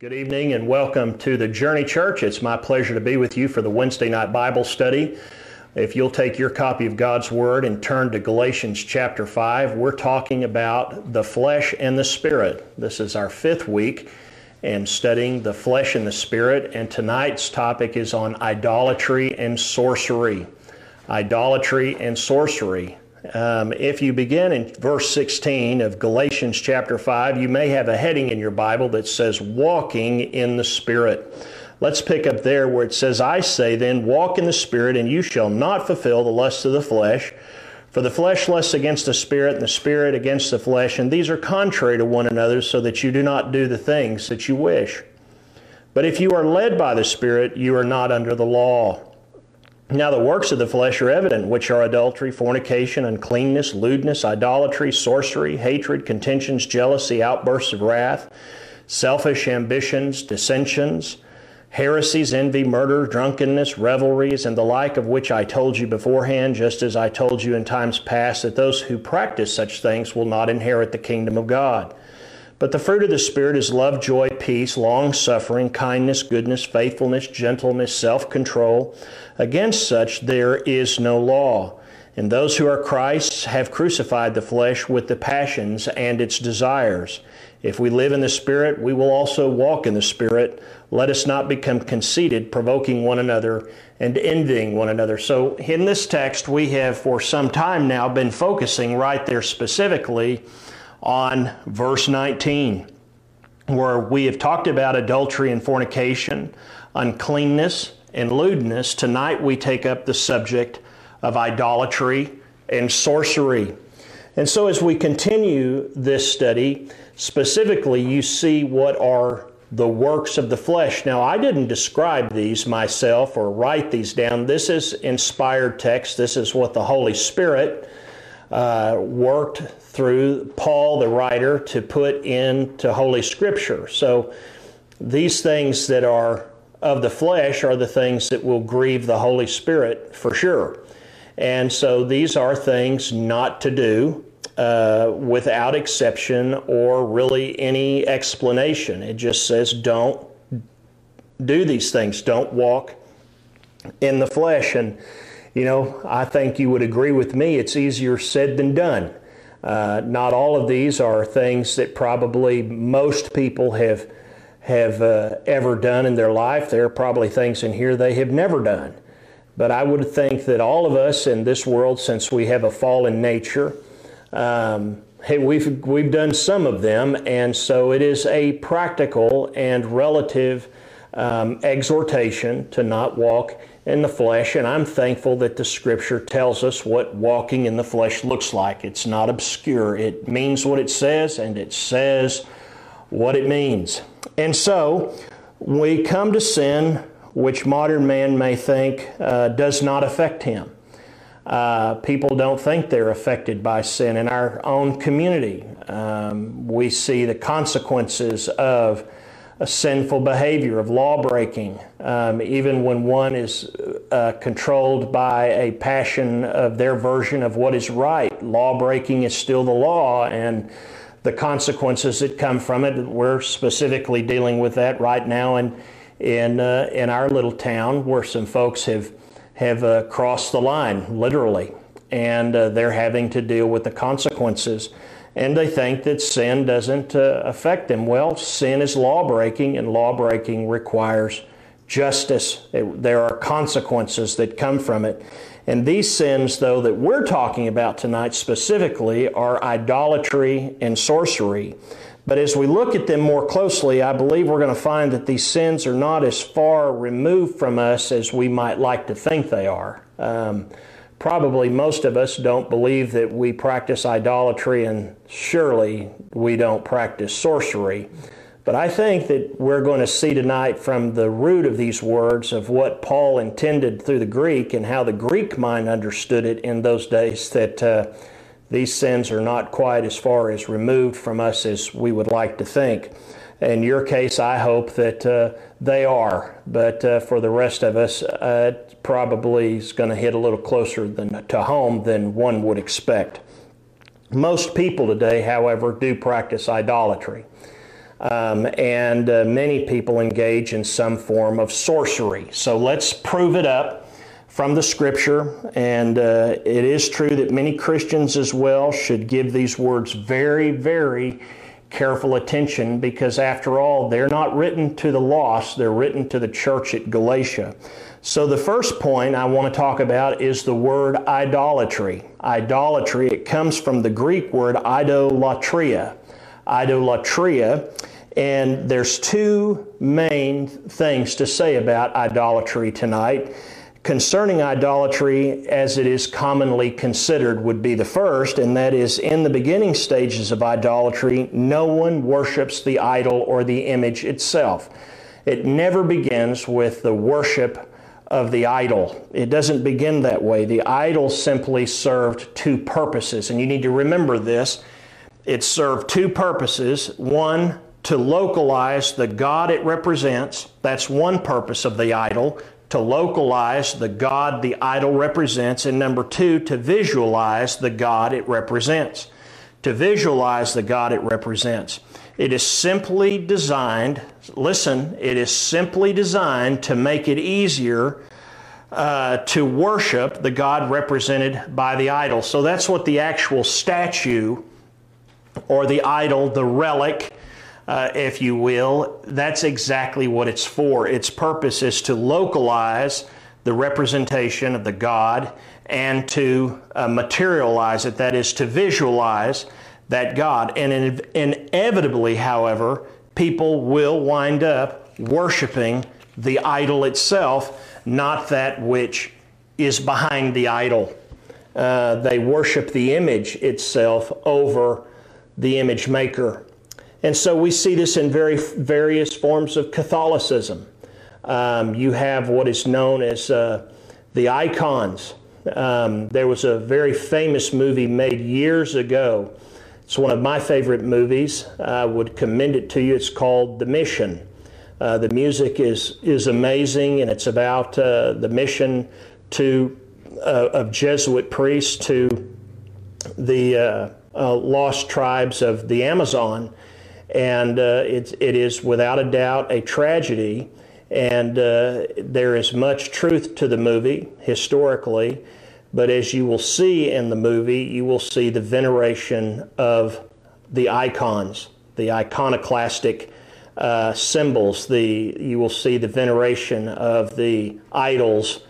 Good evening and welcome to the Journey Church. It's my pleasure to be with you for the Wednesday night Bible study. If you'll take your copy of God's Word and turn to Galatians chapter 5, we're talking about the flesh and the spirit. This is our fifth week and studying the flesh and the spirit, and tonight's topic is on idolatry and sorcery. Idolatry and sorcery. Um, if you begin in verse 16 of Galatians chapter 5, you may have a heading in your Bible that says walking in the Spirit. Let's pick up there where it says, I say then, walk in the Spirit, and you shall not fulfill the lusts of the flesh. For the flesh lusts against the Spirit, and the Spirit against the flesh, and these are contrary to one another, so that you do not do the things that you wish. But if you are led by the Spirit, you are not under the law. Now, the works of the flesh are evident, which are adultery, fornication, uncleanness, lewdness, idolatry, sorcery, hatred, contentions, jealousy, outbursts of wrath, selfish ambitions, dissensions, heresies, envy, murder, drunkenness, revelries, and the like of which I told you beforehand, just as I told you in times past, that those who practice such things will not inherit the kingdom of God. But the fruit of the Spirit is love, joy, peace, long suffering, kindness, goodness, faithfulness, gentleness, self control. Against such there is no law. And those who are Christ's have crucified the flesh with the passions and its desires. If we live in the Spirit, we will also walk in the Spirit. Let us not become conceited, provoking one another and envying one another. So, in this text, we have for some time now been focusing right there specifically on verse 19, where we have talked about adultery and fornication, uncleanness, and lewdness. Tonight we take up the subject of idolatry and sorcery. And so, as we continue this study, specifically, you see what are the works of the flesh. Now, I didn't describe these myself or write these down. This is inspired text. This is what the Holy Spirit uh, worked through Paul, the writer, to put into Holy Scripture. So these things that are of the flesh are the things that will grieve the Holy Spirit for sure. And so these are things not to do uh, without exception or really any explanation. It just says don't do these things, don't walk in the flesh. And you know, I think you would agree with me, it's easier said than done. Uh, not all of these are things that probably most people have have uh, ever done in their life. There are probably things in here they have never done. But I would think that all of us in this world, since we have a fallen nature, um, hey, we've we've done some of them, and so it is a practical and relative um, exhortation to not walk in the flesh, and I'm thankful that the scripture tells us what walking in the flesh looks like. It's not obscure, it means what it says, and it says what it means. And so, we come to sin, which modern man may think uh, does not affect him. Uh, people don't think they're affected by sin. In our own community, um, we see the consequences of a sinful behavior of law breaking, um, even when one is uh, controlled by a passion of their version of what is right. Law breaking is still the law, and the consequences that come from it. We're specifically dealing with that right now in in uh, in our little town, where some folks have have uh, crossed the line, literally, and uh, they're having to deal with the consequences and they think that sin doesn't uh, affect them. Well, sin is law breaking, and law breaking requires justice. It, there are consequences that come from it. And these sins, though, that we're talking about tonight specifically are idolatry and sorcery. But as we look at them more closely, I believe we're going to find that these sins are not as far removed from us as we might like to think they are. Um, probably most of us don't believe that we practice idolatry, and surely we don't practice sorcery. But I think that we're going to see tonight from the root of these words of what Paul intended through the Greek and how the Greek mind understood it in those days that uh, these sins are not quite as far as removed from us as we would like to think. In your case, I hope that uh, they are, but uh, for the rest of us, uh, probably is going to hit a little closer than, to home than one would expect. Most people today, however, do practice idolatry. Um, and uh, many people engage in some form of sorcery. So let's prove it up from the scripture. And uh, it is true that many Christians as well should give these words very, very careful attention because, after all, they're not written to the lost, they're written to the church at Galatia. So, the first point I want to talk about is the word idolatry. Idolatry, it comes from the Greek word idolatria. Idolatria, and there's two main things to say about idolatry tonight. Concerning idolatry, as it is commonly considered, would be the first, and that is in the beginning stages of idolatry, no one worships the idol or the image itself. It never begins with the worship of the idol. It doesn't begin that way. The idol simply served two purposes, and you need to remember this. It served two purposes. One, to localize the God it represents. That's one purpose of the idol to localize the God the idol represents, and number two, to visualize the God it represents. To visualize the God it represents. It is simply designed, listen, it is simply designed to make it easier uh, to worship the God represented by the idol. So that's what the actual statue or the idol, the relic, uh, if you will, that's exactly what it's for. Its purpose is to localize the representation of the God and to uh, materialize it, that is, to visualize that God. And in, inevitably, however, people will wind up worshiping the idol itself, not that which is behind the idol. Uh, they worship the image itself over the image maker. And so we see this in very various forms of Catholicism. Um, you have what is known as uh, the icons. Um, there was a very famous movie made years ago. It's one of my favorite movies. I would commend it to you. It's called The Mission. Uh, the music is, is amazing, and it's about uh, the mission to, uh, of Jesuit priests to the uh, uh, lost tribes of the Amazon and uh, it, it is without a doubt a tragedy. And there is much truth to the movie historically, but as you will see in the movie, you will see the veneration of the icons, the iconoclastic uh, symbols. The you will see the veneration of the idols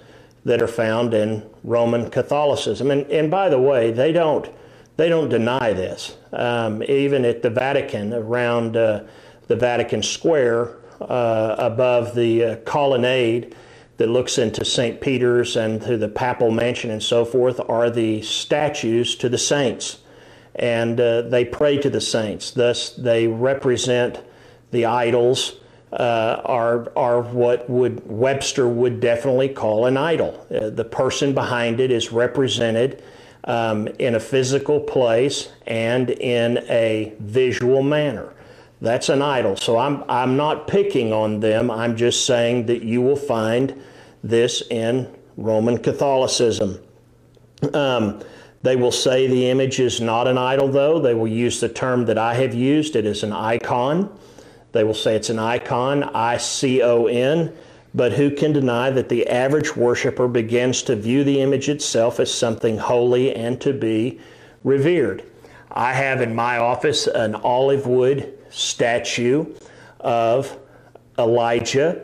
that are found in Roman Catholicism. And, and by the way, they don't they don't deny this. Um, even at the Vatican, around uh, the Vatican Square, uh, above the uh, colonnade that looks into St. Peter's and to the papal mansion and so forth, are the statues to the saints. And uh, they pray to the saints. Thus, they represent the idols. Uh, are are what would Webster would definitely call an idol. Uh, the person behind it is represented um, in a physical place and in a visual manner. That's an idol. So I'm, I'm not picking on them. I'm just saying that you will find this in Roman Catholicism. Um, they will say the image is not an idol, though. They will use the term that I have used. It is an icon. They will say it's an icon, I C O N. But who can deny that the average worshiper begins to view the image itself as something holy and to be revered? I have in my office an olive wood statue of Elijah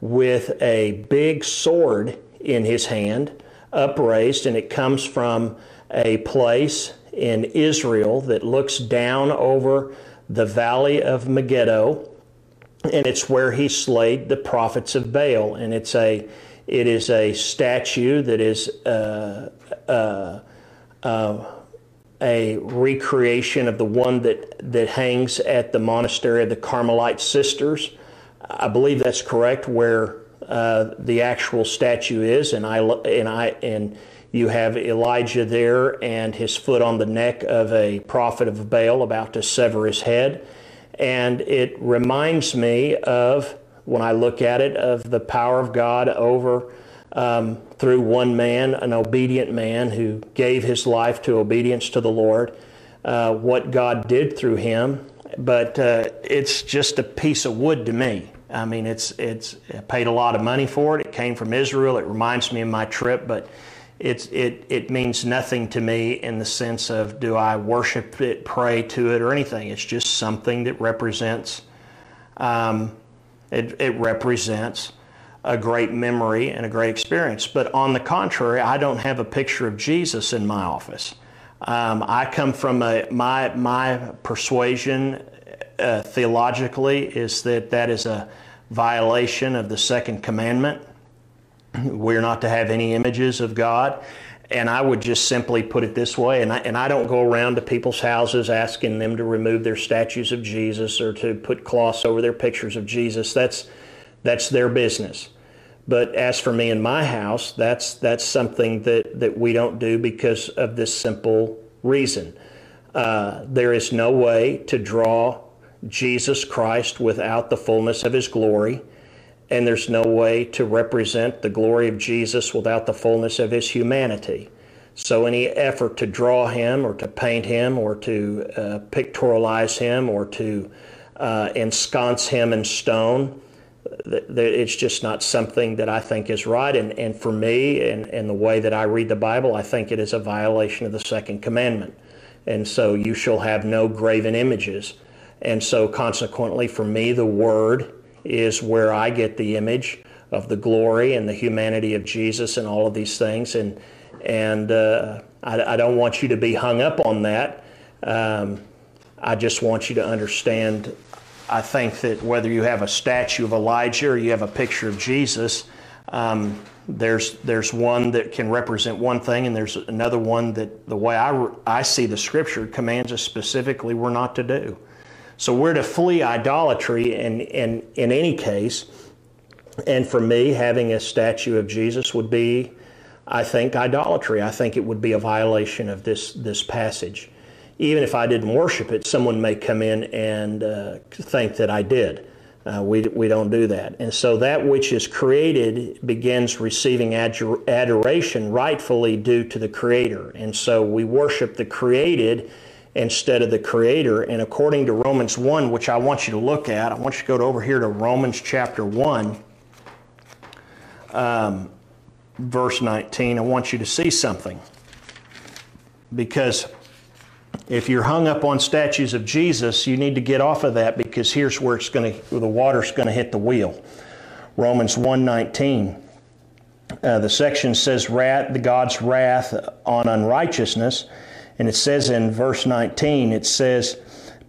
with a big sword in his hand, upraised, and it comes from a place in Israel that looks down over the valley of Megiddo and it's where he slayed the prophets of Baal. And it's a, it is a statue that is uh, uh, uh, a recreation of the one that, that hangs at the monastery of the Carmelite sisters. I believe that's correct, where uh, the actual statue is, and I and I and you have Elijah there and his foot on the neck of a prophet of Baal about to sever his head. And it reminds me of, when I look at it, of the power of God over um, through one man, an obedient man who gave his life to obedience to the Lord, uh, what God did through him, but uh, it's just a piece of wood to me. I mean, it's it's paid a lot of money for it. It came from Israel. It reminds me of my trip, but it's it it means nothing to me in the sense of do I worship it, pray to it, or anything. It's just something that represents. Um, it, it represents a great memory and a great experience. But on the contrary, I don't have a picture of Jesus in my office. Um, I come from a my my persuasion uh, theologically is that that is a violation of the second commandment. We're not to have any images of God. And I would just simply put it this way, and I, and I don't go around to people's houses asking them to remove their statues of Jesus or to put cloths over their pictures of Jesus. That's, that's their business. But as for me and my house, that's, that's something that, that we don't do because of this simple reason. Uh, there is no way to draw Jesus Christ without the fullness of his glory, and there's no way to represent the glory of Jesus without the fullness of his humanity. So, any effort to draw him or to paint him or to uh, pictorialize him or to uh, ensconce him in stone, it's just not something that I think is right. And, and for me, and, and the way that I read the Bible, I think it is a violation of the second commandment. And so, you shall have no graven images. And so, consequently, for me, the Word is where I get the image of the glory and the humanity of Jesus and all of these things. And, and uh, I, I, don't want you to be hung up on that. Um, I just want you to understand. I think that whether you have a statue of Elijah or you have a picture of Jesus, um, there's there's one that can represent one thing, and there's another one that the way I, I see the Scripture commands us specifically we're not to do. So we're to flee idolatry in, in, in any case. And for me, having a statue of Jesus would be, I think, idolatry. I think it would be a violation of this, this passage. Even if I didn't worship it, someone may come in and uh, think that I did. Uh, we, we don't do that. And so that which is created begins receiving adoration rightfully due to the Creator. And so we worship the created instead of the creator. And according to Romans 1, which I want you to look at, I want you to go to over here to Romans chapter 1, um, verse 19. I want you to see something. Because if you're hung up on statues of Jesus, you need to get off of that because here's where it's going to, the water's going to hit the wheel. Romans 1:19. Uh, the section says, "Wrath, the God's wrath on unrighteousness." And it says in verse 19, it says,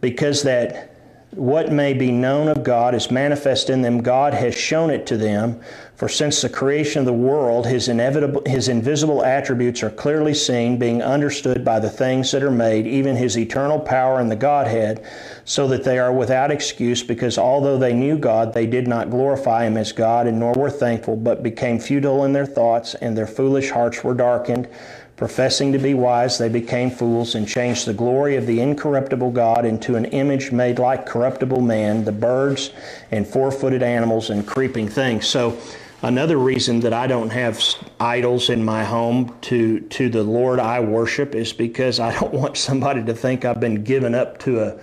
Because that what may be known of God is manifest in them, God has shown it to them. For since the creation of the world, his, inevitable, his invisible attributes are clearly seen, being understood by the things that are made, even his eternal power and the Godhead, so that they are without excuse, because although they knew God, they did not glorify him as God, and nor were thankful, but became futile in their thoughts, and their foolish hearts were darkened. Professing to be wise, they became fools and changed the glory of the incorruptible God into an image made like corruptible man, the birds and four footed animals and creeping things. So, another reason that I don't have idols in my home to, to the Lord I worship is because I don't want somebody to think I've been given up to a,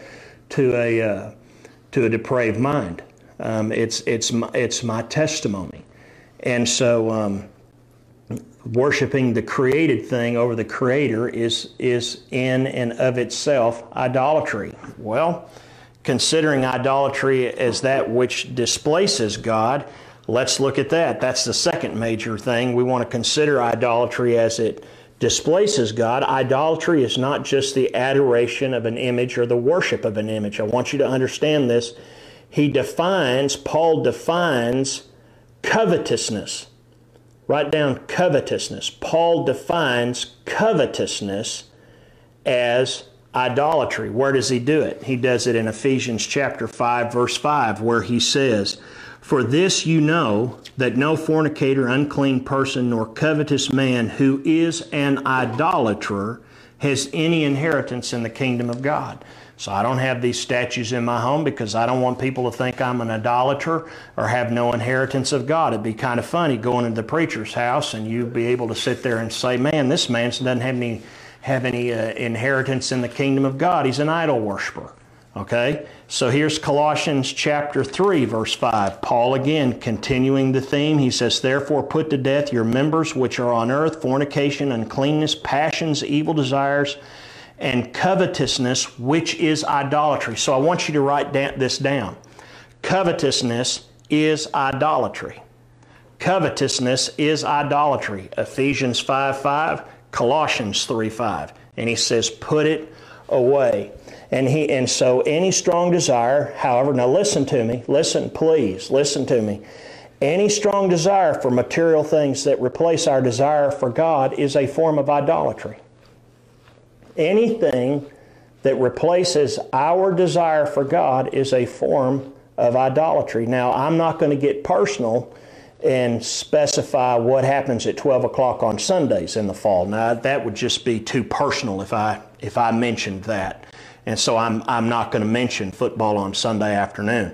to a, uh, to a depraved mind. Um, it's, it's, my, it's my testimony. And so, um, worshiping the created thing over the creator is, is in and of itself idolatry. Well, considering idolatry as that which displaces God, let's look at that. That's the second major thing. We want to consider idolatry as it displaces God. Idolatry is not just the adoration of an image or the worship of an image. I want you to understand this. He defines, Paul defines covetousness. Write down covetousness. Paul defines covetousness as idolatry. Where does he do it? He does it in Ephesians chapter 5 verse 5 where he says, "For this you know that no fornicator, unclean person, nor covetous man who is an idolater has any inheritance in the kingdom of God." So I don't have these statues in my home because I don't want people to think I'm an idolater or have no inheritance of God. It'd be kind of funny going into the preacher's house and you'd be able to sit there and say, man, this man doesn't have any, have any uh, inheritance in the kingdom of God. He's an idol worshiper. Okay? So here's Colossians chapter 3, verse 5. Paul again continuing the theme. He says, Therefore put to death your members which are on earth fornication, uncleanness, passions, evil desires, and covetousness, which is idolatry. So I want you to write this down. Covetousness is idolatry. Covetousness is idolatry. Ephesians 5 5, Colossians 3 5. And he says, Put it away. And he and so any strong desire, however, now listen to me, listen, please, listen to me. Any strong desire for material things that replace our desire for God is a form of idolatry. Anything that replaces our desire for God is a form of idolatry. Now, I'm not going to get personal and specify what happens at 12 o'clock on Sundays in the fall. Now, that would just be too personal if I if I mentioned that. And so I'm, I'm not going to mention football on Sunday afternoon.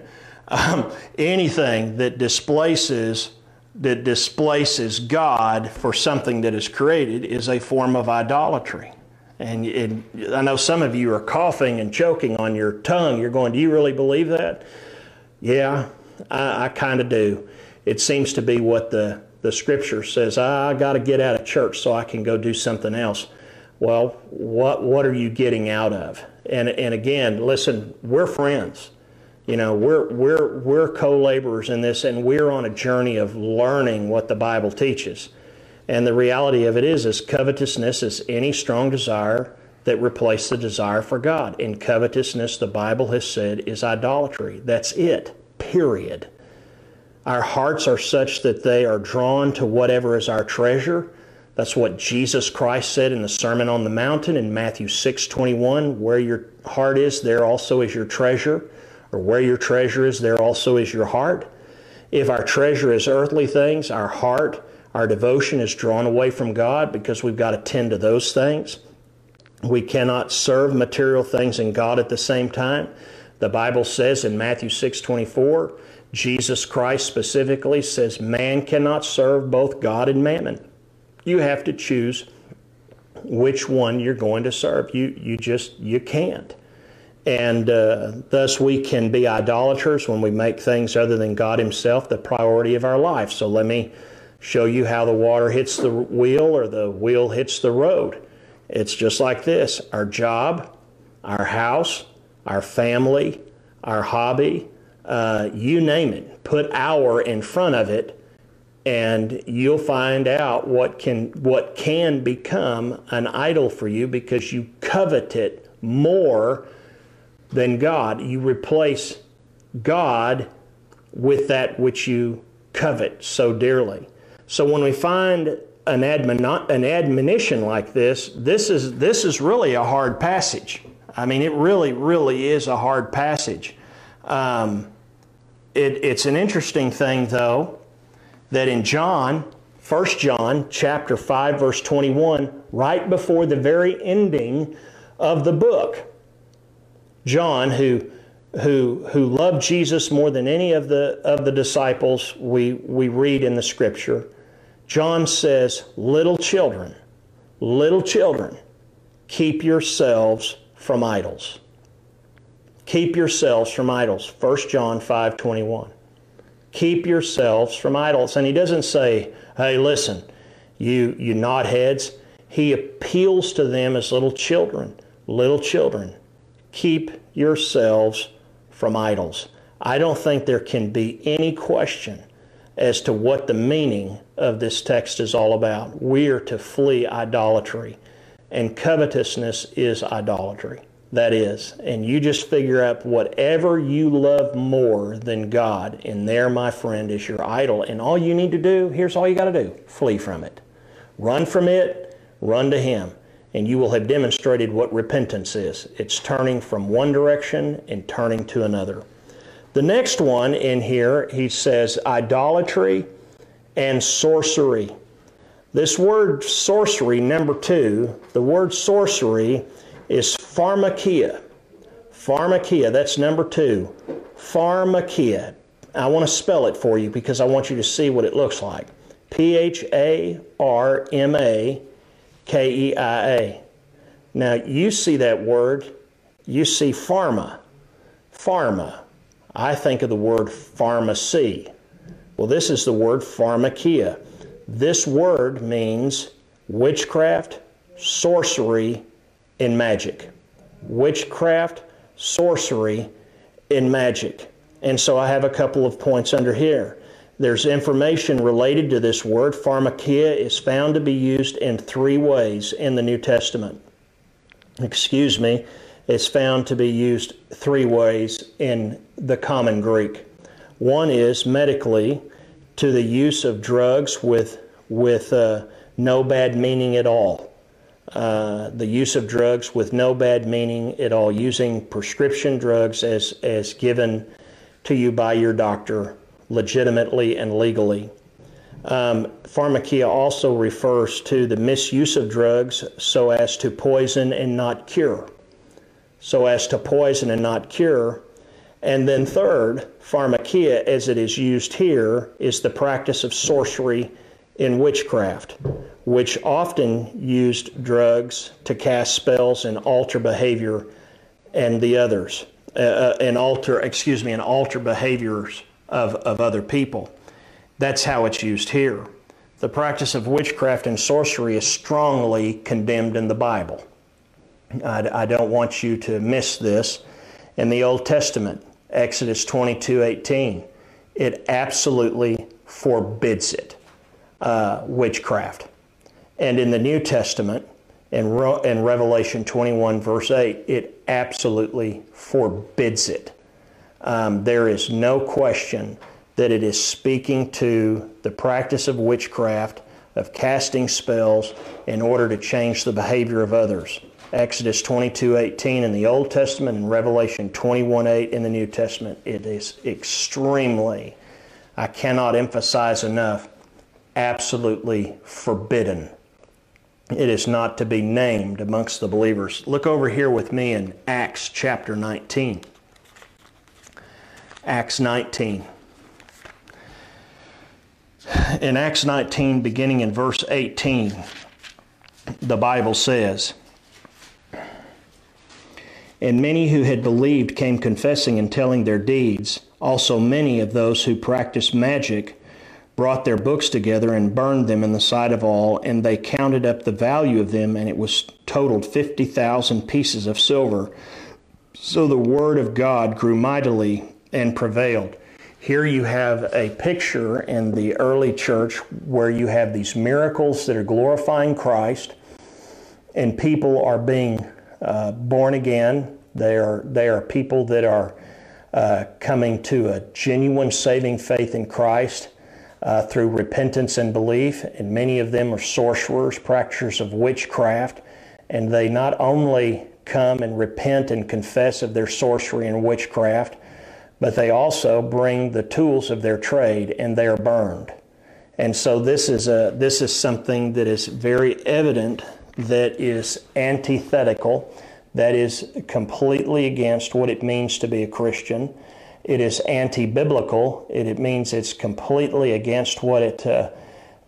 Um, anything that displaces that displaces God for something that is created is a form of idolatry. And it, I know some of you are coughing and choking on your tongue. You're going, Do you really believe that? Yeah, I, I kind of do. It seems to be what the, the scripture says. I, got to get out of church so I can go do something else. Well, what, what are you getting out of? And, and again, listen, we're friends. You know, we're, we're, we're co laborers in this, and we're on a journey of learning what the Bible teaches. And the reality of it is, is covetousness is any strong desire that replaces the desire for God. And covetousness, the Bible has said, is idolatry. That's it, period. Our hearts are such that they are drawn to whatever is our treasure that's what Jesus Christ said in the Sermon on the Mountain in Matthew 6 21. Where your heart is, there also is your treasure. Or where your treasure is, there also is your heart. If our treasure is earthly things, our heart, our devotion is drawn away from God because we've got to tend to those things. We cannot serve material things and God at the same time. The Bible says in Matthew 6 24, Jesus Christ specifically says, Man cannot serve both God and mammon you have to choose which one you're going to serve. You, you just, you can't. And uh, thus we can be idolaters when we make things other than God Himself the priority of our life. So let me show you how the water hits the wheel or the wheel hits the road. It's just like this our job, our house, our family, our hobby, uh, you name it. Put our in front of it, and you'll find out what can what can become an idol for you because you covet it more than God. You replace God with that which you covet so dearly. So when we find an, admon- an admonition like this, this is this is really a hard passage. I mean, it really, really is a hard passage. Um, it, it's an interesting thing, though, that in John, 1 John chapter 5 verse 21, right before the very ending of the book, John who who who loved Jesus more than any of the of the disciples we we read in the scripture, John says, "Little children, little children, keep yourselves from idols." Keep yourselves from idols. 1 John 5:21 keep yourselves from idols. And he doesn't say, hey, listen, you, you knotheads. He appeals to them as little children. Little children, keep yourselves from idols. I don't think there can be any question as to what the meaning of this text is all about. We are to flee idolatry, and covetousness is idolatry that is. And you just figure out whatever you love more than God, and there, my friend, is your idol. And all you need to do, here's all you got to do flee from it. Run from it, run to Him. And you will have demonstrated what repentance is it's turning from one direction and turning to another. The next one in here, he says idolatry and sorcery. This word sorcery, number two, the word sorcery is pharmakeia. Pharmakeia, that's number two. Pharmakeia. I want to spell it for you because I want you to see what it looks like. P H A R M A K E I A. Now, you see that word, you see pharma. pharma. I think of the word pharmacy. Well, this is the word pharmakeia. This word means witchcraft, sorcery, and magic. Witchcraft, sorcery, and magic. And so I have a couple of points under here. There's information related to this word. Pharmakeia is found to be used in three ways in the New Testament. Excuse me, it's found to be used three ways in the common Greek. One is medically to the use of drugs with, with uh, no bad meaning at all. Uh, the use of drugs with no bad meaning at all, using prescription drugs as, as given to you by your doctor legitimately and legally. Um, pharmakeia also refers to the misuse of drugs so as to poison and not cure. So as to poison and not cure. And then, third, pharmakeia, as it is used here, is the practice of sorcery in witchcraft, which often used drugs to cast spells and alter behavior and the others, uh, uh and alter, excuse me, and alter behaviors of, of other people. That's how it's used here. The practice of witchcraft and sorcery is strongly condemned in the Bible. I, I don't want you to miss this. In the Old Testament, Exodus 22 18, it absolutely forbids it, uh, witchcraft. And in the New Testament, in, Re- in Revelation 21, verse 8, it absolutely forbids it um, there is no question that it is speaking to the practice of witchcraft, of casting spells in order to change the behavior of others. Exodus 22:18 in the Old Testament and Revelation 21:8 in the New Testament. It is extremely, I cannot emphasize enough, absolutely forbidden. It is not to be named amongst the believers. Look over here with me in Acts chapter 19. Acts 19. In Acts 19, beginning in verse 18, the Bible says, And many who had believed came confessing and telling their deeds. Also, many of those who practiced magic brought their books together and burned them in the sight of all, and they counted up the value of them, and it was totaled 50,000 pieces of silver. So the word of God grew mightily and prevailed. Here you have a picture in the early church where you have these miracles that are glorifying Christ, and people are being uh, born again. They are, they are people that are uh, coming to a genuine saving faith in Christ uh, through repentance and belief, and many of them are sorcerers, practitioners of witchcraft, and they not only come and repent and confess of their sorcery and witchcraft, but they also bring the tools of their trade and they are burned. And so this is a this is something that is very evident that is antithetical, that is completely against what it means to be a Christian. It is anti-biblical. It, it means it's completely against what it uh,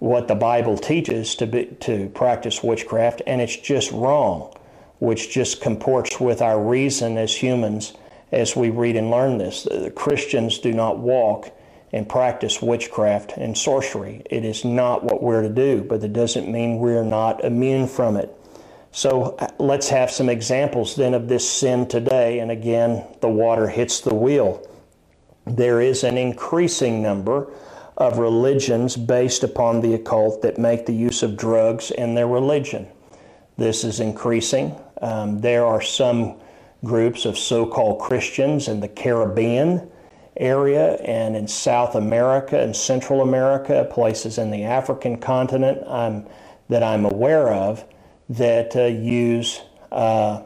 what the Bible teaches to be, to practice witchcraft, and it's just wrong, which just comports with our reason as humans as we read and learn this. The Christians do not walk and practice witchcraft and sorcery. It is not what we're to do, but it doesn't mean we're not immune from it. So uh, let's have some examples then of this sin today. And again, the water hits the wheel. There is an increasing number of religions based upon the occult that make the use of drugs in their religion. This is increasing. Um, there are some groups of so called Christians in the Caribbean area and in South America and Central America, places in the African continent um, that I'm aware of that uh, use uh,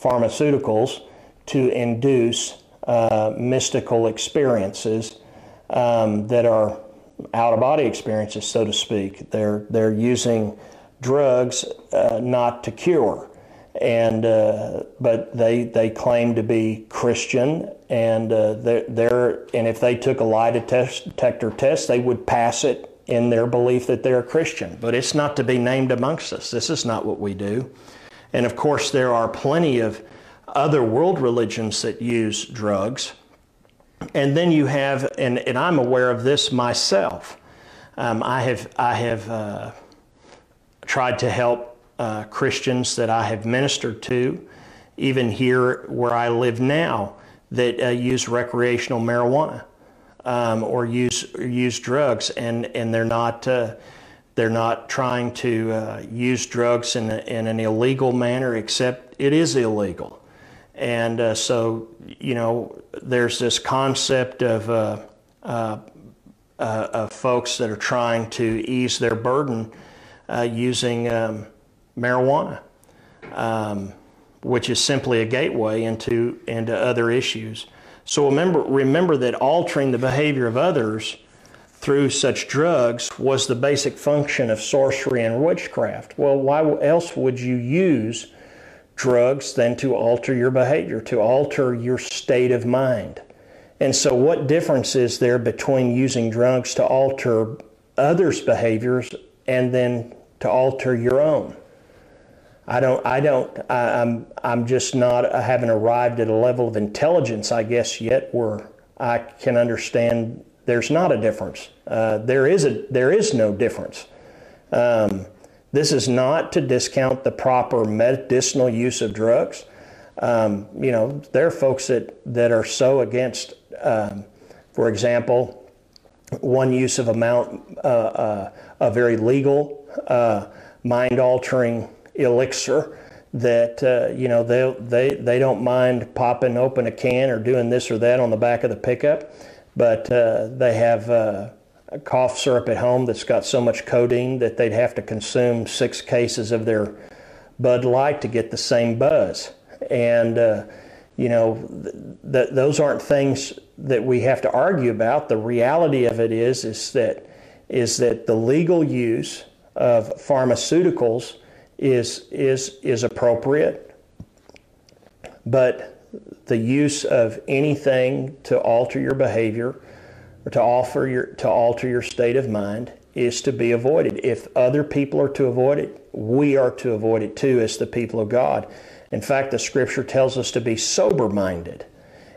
pharmaceuticals to induce uh, mystical experiences um, that are out of body experiences, so to speak. They're, they're using drugs uh, not to cure and uh, but they they claim to be Christian, and uh, they're, they're and if they took a lie detector test, they would pass it in their belief that they're a Christian. But it's not to be named amongst us. This is not what we do. And of course, there are plenty of other world religions that use drugs. And then you have, and, and I'm aware of this myself. Um, I have, I have uh, tried to help uh, Christians that I have ministered to, even here where I live now, that uh, use recreational marijuana um, or use use drugs, and and they're not uh, they're not trying to uh, use drugs in, a, in an illegal manner, except it is illegal. And uh, so, you know, there's this concept of, uh, uh, uh of folks that are trying to ease their burden uh, using um, marijuana, um, which is simply a gateway into, into other issues. So remember, remember that altering the behavior of others through such drugs was the basic function of sorcery and witchcraft. Well, why else would you use drugs than to alter your behavior, to alter your state of mind? And so, what difference is there between using drugs to alter others' behaviors and then to alter your own? I don't, I don't, I, I'm, I'm just not, I haven't arrived at a level of intelligence, I guess, yet where I can understand there's not a difference. Uh, there is a there is no difference. Um, this is not to discount the proper medicinal use of drugs. Um, you know, there are folks that, that are so against, um, for example, one use of amount, uh, uh, a very legal, uh, mind altering elixir that, uh, you know, they, they, they don't mind popping open a can or doing this or that on the back of the pickup but uh, they have uh, cough syrup at home that's got so much codeine that they'd have to consume six cases of their Bud Light to get the same buzz. And, uh, you know, th- th- those aren't things that we have to argue about. The reality of it is, is that, is that the legal use of pharmaceuticals is, is, is appropriate, but the use of anything to alter your behavior or to offer your to alter your state of mind is to be avoided. If other people are to avoid it, we are to avoid it too as the people of God. In fact, the scripture tells us to be sober minded.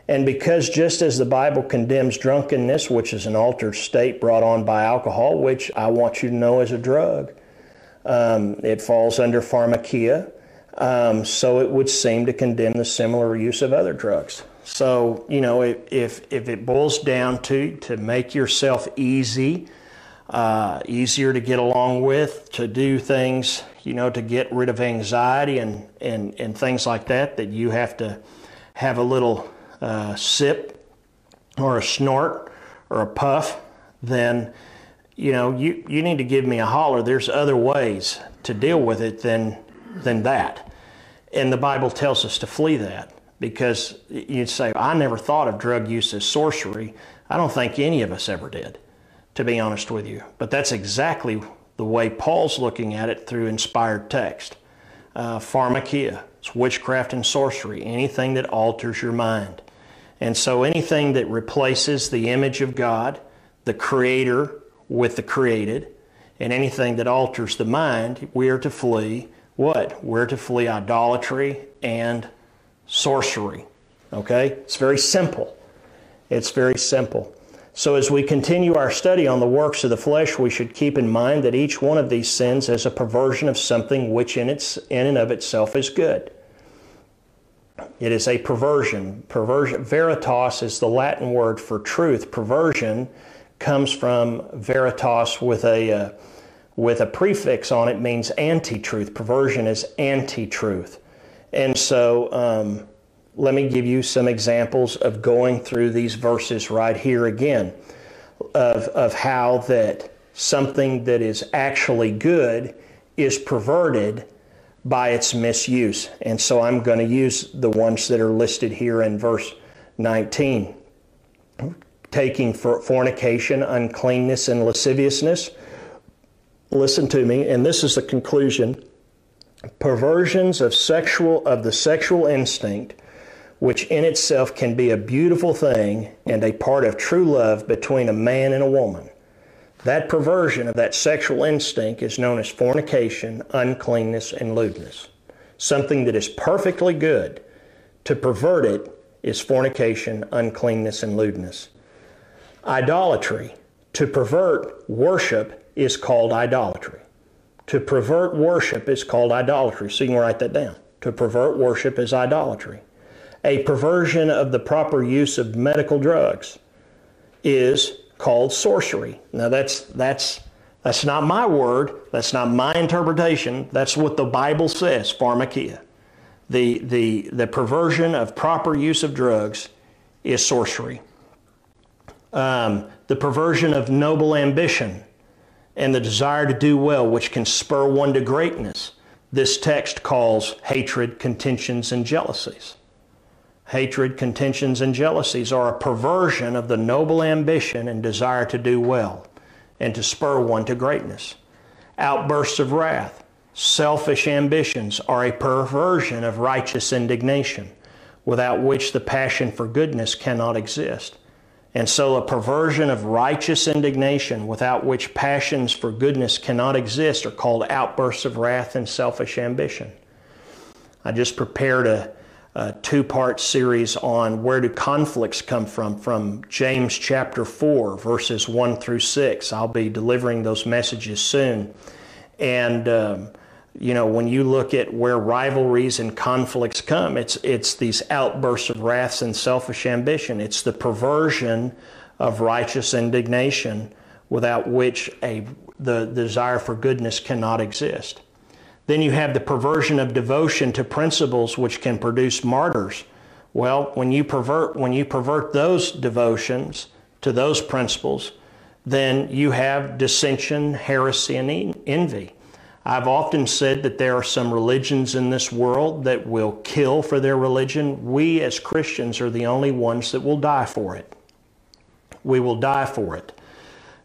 And because just as the Bible condemns drunkenness, which is an altered state brought on by alcohol, which I want you to know is a drug, um, it falls under pharmakeia. Um, so it would seem to condemn the similar use of other drugs. So, you know, if, if, it boils down to to make yourself easy, uh, easier to get along with, to do things, you know, to get rid of anxiety and, and, and things like that, that you have to have a little uh, sip or a snort or a puff, then, you know, you, you need to give me a holler. There's other ways to deal with it than than that. And the Bible tells us to flee that because you'd say, I never thought of drug use as sorcery. I don't think any of us ever did, to be honest with you. But that's exactly the way Paul's looking at it through inspired text. Uh, pharmakeia, it's witchcraft and sorcery, anything that alters your mind. And so anything that replaces the image of God, the Creator, with the created, and anything that alters the mind, we are to flee what? We're to flee idolatry and sorcery. Okay? It's very simple. It's very simple. So, as we continue our study on the works of the flesh, we should keep in mind that each one of these sins is a perversion of something which in, its, in and of itself is good. It is a perversion. Perversion. Veritas is the Latin word for truth. Perversion comes from veritas with a, uh, with a prefix on it means anti truth. Perversion is anti truth. And so um, let me give you some examples of going through these verses right here again of, of how that something that is actually good is perverted by its misuse. And so I'm going to use the ones that are listed here in verse 19. Taking for fornication, uncleanness, and lasciviousness listen to me, and this is the conclusion perversions of sexual of the sexual instinct which in itself can be a beautiful thing and a part of true love between a man and a woman that perversion of that sexual instinct is known as fornication uncleanness and lewdness something that is perfectly good To pervert it is fornication, uncleanness, and lewdness. Idolatry. To pervert worship is called idolatry. To pervert worship is called idolatry. So you can write that down. To pervert worship is idolatry. A perversion of the proper use of medical drugs is called sorcery. Now that's that's that's not my word. That's not my interpretation. That's what the Bible says, pharmakeia. The, the, the perversion of proper use of drugs is sorcery. Um, the perversion of noble ambition and the desire to do well, which can spur one to greatness, this text calls hatred, contentions, and jealousies. Hatred, contentions, and jealousies are a perversion of the noble ambition and desire to do well and to spur one to greatness. Outbursts of wrath, selfish ambitions are a perversion of righteous indignation, without which the passion for goodness cannot exist. And so, a perversion of righteous indignation, without which passions for goodness cannot exist, are called outbursts of wrath and selfish ambition. I just prepared a a two part series on where do conflicts come from, from James chapter 4, verses 1 through 6. I'll be delivering those messages soon. And, um, you know, when you look at where rivalries and conflicts come, it's, it's these outbursts of wrath and selfish ambition. It's the perversion of righteous indignation without which a, the, the desire for goodness cannot exist. Then you have the perversion of devotion to principles which can produce martyrs. Well, when you pervert when you pervert those devotions to those principles, then you have dissension, heresy, and envy. I've often said that there are some religions in this world that will kill for their religion. We as Christians are the only ones that will die for it. We will die for it.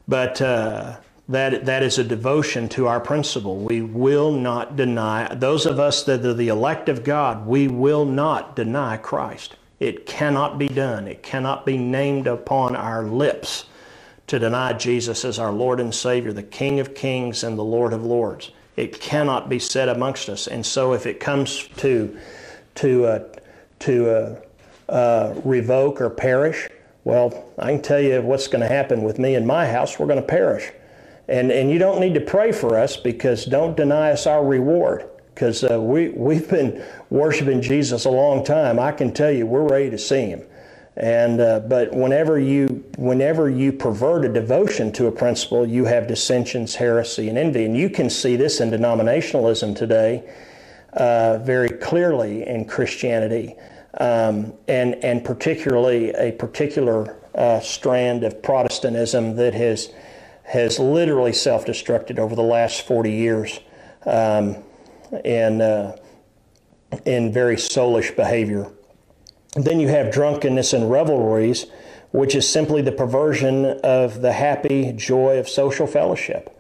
But uh, that, that is a devotion to our principle. We will not deny, those of us that are the elect of God, we will not deny Christ. It cannot be done. It cannot be named upon our lips to deny Jesus as our Lord and Savior, the King of kings and the Lord of lords. It cannot be said amongst us. And so if it comes to, to, uh, to uh, uh, revoke or perish, well, I can tell you what's going to happen with me and my house. We're going to perish. And, and you don't need to pray for us because don't deny us our reward. Because uh, we, we've been worshiping Jesus a long time. I can tell you we're ready to see him. And, uh, but whenever you, whenever you pervert a devotion to a principle, you have dissensions, heresy, and envy. And you can see this in denominationalism today uh, very clearly in Christianity. Um, and, and particularly a particular uh, strand of Protestantism that has has literally self destructed over the last 40 years um, in, uh, in very soulish behavior. Then you have drunkenness and revelries, which is simply the perversion of the happy joy of social fellowship.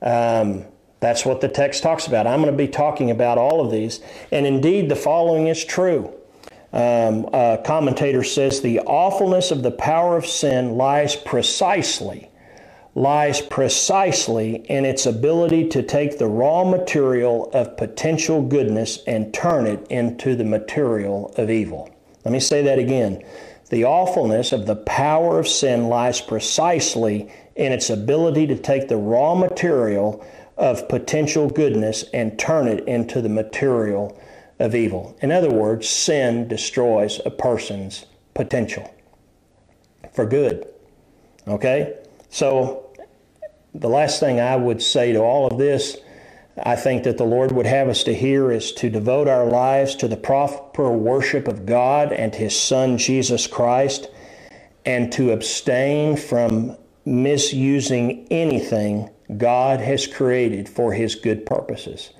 Um, that's what the text talks about. I'm going to be talking about all of these. And indeed, the following is true. Um, a commentator says the awfulness of the power of sin lies precisely lies precisely in its ability to take the raw material of potential goodness and turn it into the material of evil. Let me say that again. The awfulness of the power of sin lies precisely in its ability to take the raw material of potential goodness and turn it into the material of evil. In other words, sin destroys a person's potential for good. Okay? So the last thing I would say to all of this, I think that the Lord would have us to hear is to devote our lives to the proper worship of God and His Son, Jesus Christ, and to abstain from misusing anything God has created for His good purposes.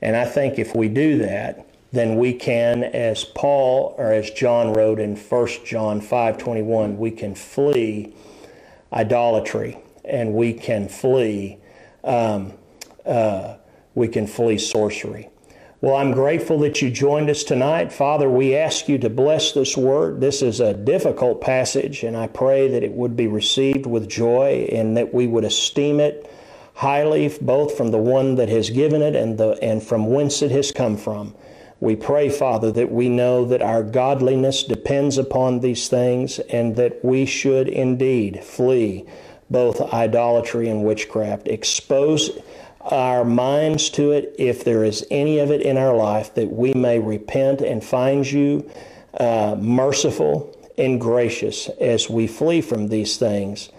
And I think if we do that, then we can, as Paul or as John wrote in 1 John 5:21, we can flee idolatry and we can flee. Um, uh, we can flee sorcery. Well, I'm grateful that you joined us tonight. Father, we ask you to bless this word. This is a difficult passage, and I pray that it would be received with joy and that we would esteem it highly, both from the one that has given it and, the, and from whence it has come from. We pray, Father, that we know that our godliness depends upon these things and that we should indeed flee both idolatry and witchcraft. Expose our minds to it if there is any of it in our life that we may repent and find you uh, merciful and gracious as we flee from these things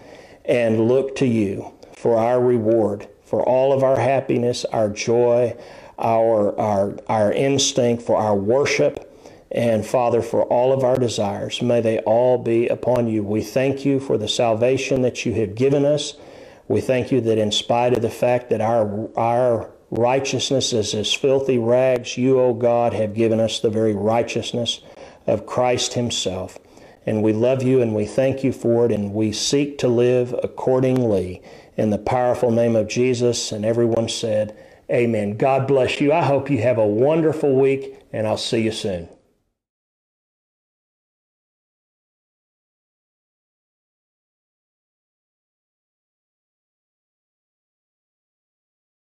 and look to you for our reward, for all of our happiness, our joy, our, our, our instinct, for our worship, and Father, for all of our desires. May they all be upon you. We thank you for the salvation that you have given us. We thank you that in spite of the fact that our, our righteousness is as filthy rags, you, O God, have given us the very righteousness of Christ Himself. And we love you and we thank you for it, and we seek to live accordingly. In the powerful name of Jesus, and everyone said, Amen. God bless you. I hope you have a wonderful week, and I'll see you soon.